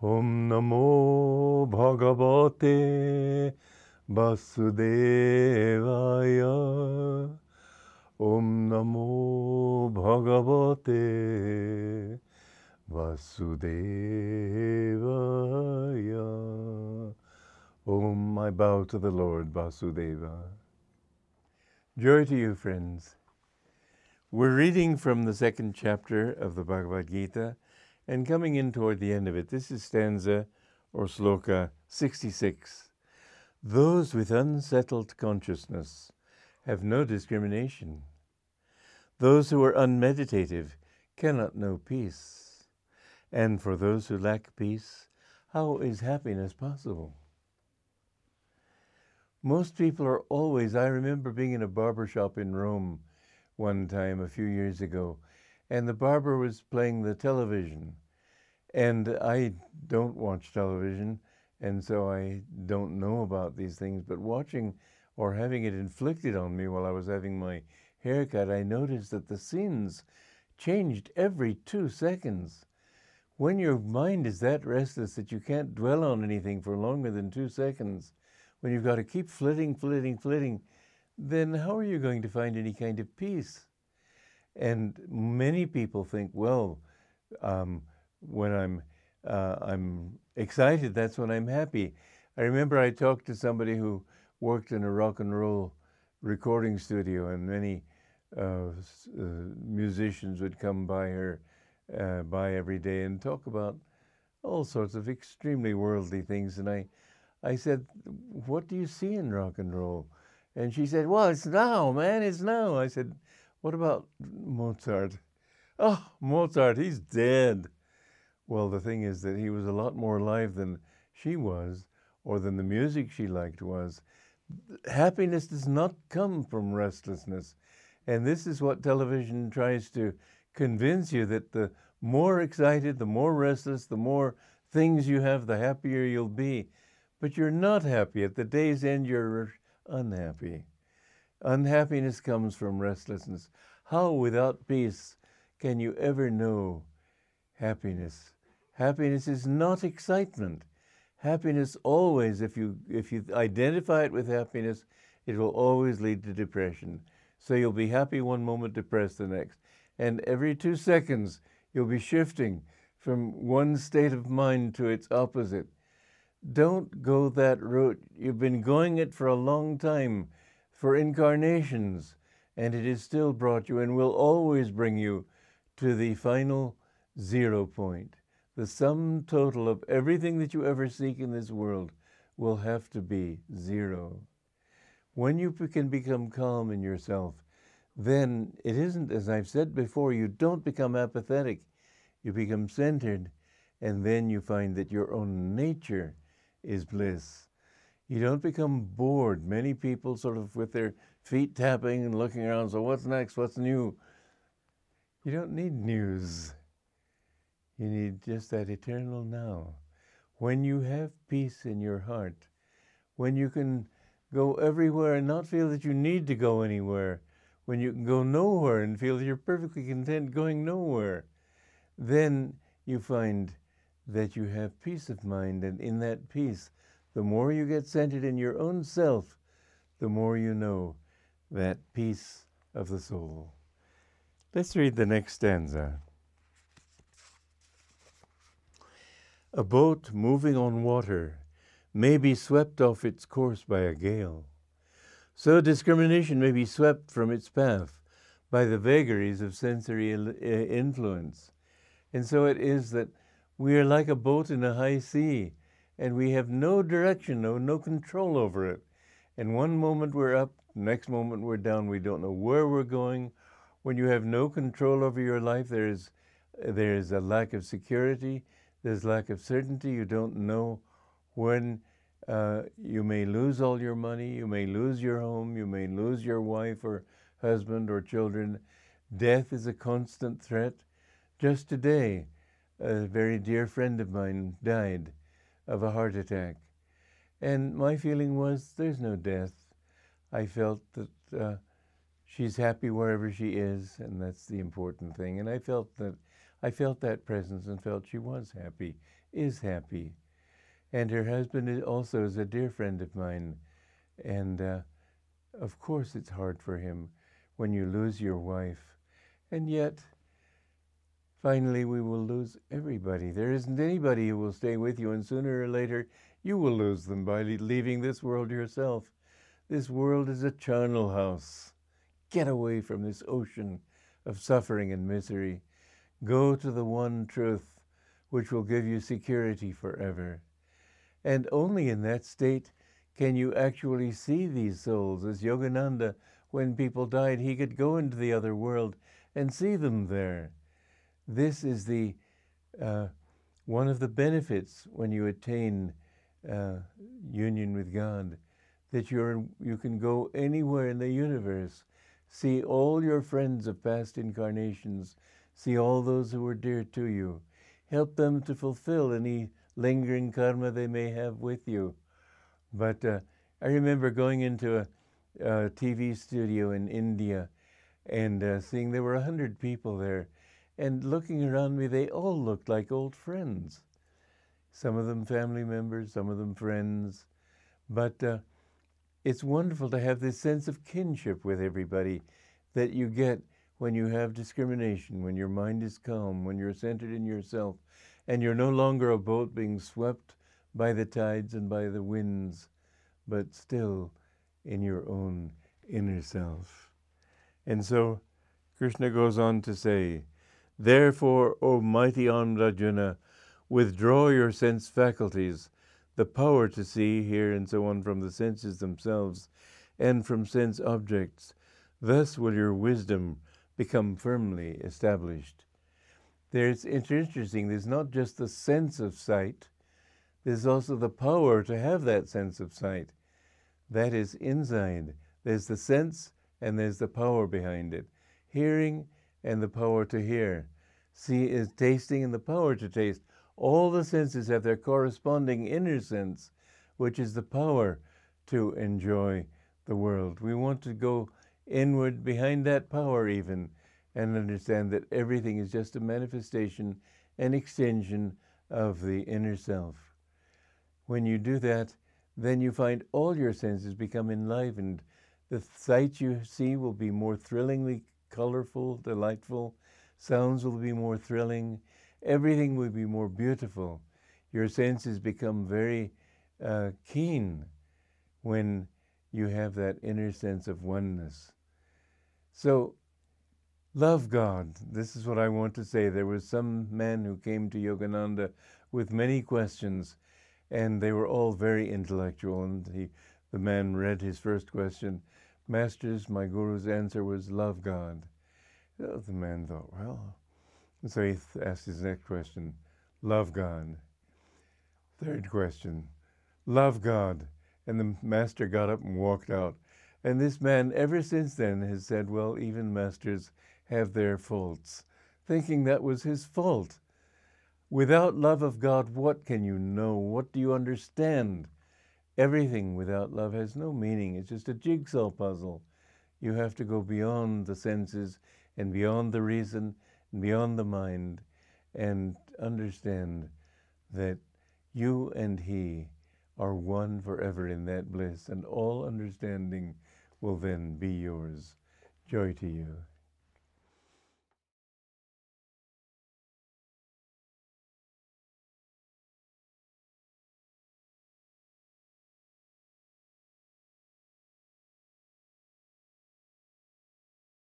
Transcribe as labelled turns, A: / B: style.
A: Om Namo Bhagavate Vasudevaya. Om Namo Bhagavate Vasudevaya. Om, I bow to the Lord Vasudeva. Joy to you, friends. We're reading from the second chapter of the Bhagavad Gita and coming in toward the end of it. This is stanza or sloka 66. Those with unsettled consciousness have no discrimination. Those who are unmeditative cannot know peace. And for those who lack peace, how is happiness possible? Most people are always, I remember being in a barber shop in Rome one time a few years ago, and the barber was playing the television. And I don't watch television, and so I don't know about these things, but watching or having it inflicted on me while I was having my haircut, I noticed that the scenes changed every two seconds. When your mind is that restless that you can't dwell on anything for longer than two seconds, when you've got to keep flitting, flitting, flitting, then how are you going to find any kind of peace? And many people think, well, um, when I'm uh, I'm excited, that's when I'm happy. I remember I talked to somebody who worked in a rock and roll recording studio, and many uh, uh, musicians would come by her uh, by every day and talk about all sorts of extremely worldly things. And I, I said, "What do you see in rock and roll?" And she said, Well, it's now, man, it's now. I said, What about Mozart? Oh, Mozart, he's dead. Well, the thing is that he was a lot more alive than she was, or than the music she liked was. Happiness does not come from restlessness. And this is what television tries to convince you that the more excited, the more restless, the more things you have, the happier you'll be. But you're not happy. At the day's end, you're unhappy. Unhappiness comes from restlessness. How, without peace, can you ever know happiness? Happiness is not excitement. Happiness always, if you, if you identify it with happiness, it will always lead to depression. So you'll be happy one moment, depressed the next. And every two seconds, you'll be shifting from one state of mind to its opposite. Don't go that route. You've been going it for a long time, for incarnations, and it has still brought you and will always bring you to the final zero point. The sum total of everything that you ever seek in this world will have to be zero. When you can become calm in yourself, then it isn't, as I've said before, you don't become apathetic. You become centered, and then you find that your own nature is bliss. You don't become bored. Many people sort of with their feet tapping and looking around, so what's next? What's new? You don't need news. You need just that eternal now. When you have peace in your heart, when you can go everywhere and not feel that you need to go anywhere, when you can go nowhere and feel that you're perfectly content going nowhere, then you find that you have peace of mind. And in that peace, the more you get centered in your own self, the more you know that peace of the soul. Let's read the next stanza. A boat moving on water may be swept off its course by a gale. So discrimination may be swept from its path by the vagaries of sensory eh, influence. And so it is that we are like a boat in a high sea, and we have no direction, no, no control over it. And one moment we're up, next moment we're down. We don't know where we're going. When you have no control over your life, there is, there is a lack of security, there's lack of certainty. You don't know when uh, you may lose all your money, you may lose your home, you may lose your wife or husband or children. Death is a constant threat. Just today, a very dear friend of mine died of a heart attack. And my feeling was there's no death. I felt that uh, she's happy wherever she is, and that's the important thing. And I felt that I felt that presence and felt she was happy is happy. And her husband also is a dear friend of mine. And uh, of course, it's hard for him when you lose your wife. And yet, finally, we will lose everybody. There isn't anybody who will stay with you, and sooner or later, you will lose them by leaving this world yourself. This world is a charnel house. Get away from this ocean of suffering and misery. Go to the one truth which will give you security forever. And only in that state can you actually see these souls. As Yogananda, when people died, he could go into the other world and see them there. This is the uh, one of the benefits when you attain uh, union with God, that you're you can go anywhere in the universe, see all your friends of past incarnations, see all those who were dear to you, help them to fulfill any lingering karma they may have with you. But uh, I remember going into a, a, TV studio in India and uh, seeing there were a hundred people there, and looking around me, they all looked like old friends. Some of them family members, some of them friends, but uh, it's wonderful to have this sense of kinship with everybody that you get when you have discrimination, when your mind is calm, when you're centered in yourself, and you're no longer a boat being swept by the tides and by the winds, but still in your own inner self. And so Krishna goes on to say, Therefore, O mighty armed Arjuna, withdraw your sense faculties, the power to see, hear, and so on from the senses themselves and from sense objects. Thus will your wisdom become firmly established. There's it's interesting, there's not just the sense of sight, there's also the power to have that sense of sight. That is inside. There's the sense and there's the power behind it. Hearing and the power to hear. See is tasting and the power to taste. All the senses have their corresponding inner sense, which is the power to enjoy the world. We want to go inward behind that power even and understand that everything is just a manifestation and extension of the inner self. When you do that, then you find all your senses become enlivened. The sights you see will be more thrillingly colorful, delightful. Sounds will be more thrilling. Everything will be more beautiful. Your senses become very uh, keen when you have that inner sense of oneness. So, love God. This is what I want to say. There was some man who came to Yogananda with many questions, and they were all very intellectual. And he, the man read his first question Masters, my guru's answer was, Love God. The man thought, Well, so he asked his next question Love God. Third question Love God. And the master got up and walked out. And this man, ever since then, has said, well, even masters have their faults, thinking that was his fault. Without love of God, what can you know? What do you understand? Everything without love has no meaning. It's just a jigsaw puzzle. You have to go beyond the senses and beyond the reason and beyond the mind and understand that you and He are one forever in that bliss, and all understanding will then be yours. Joy to you.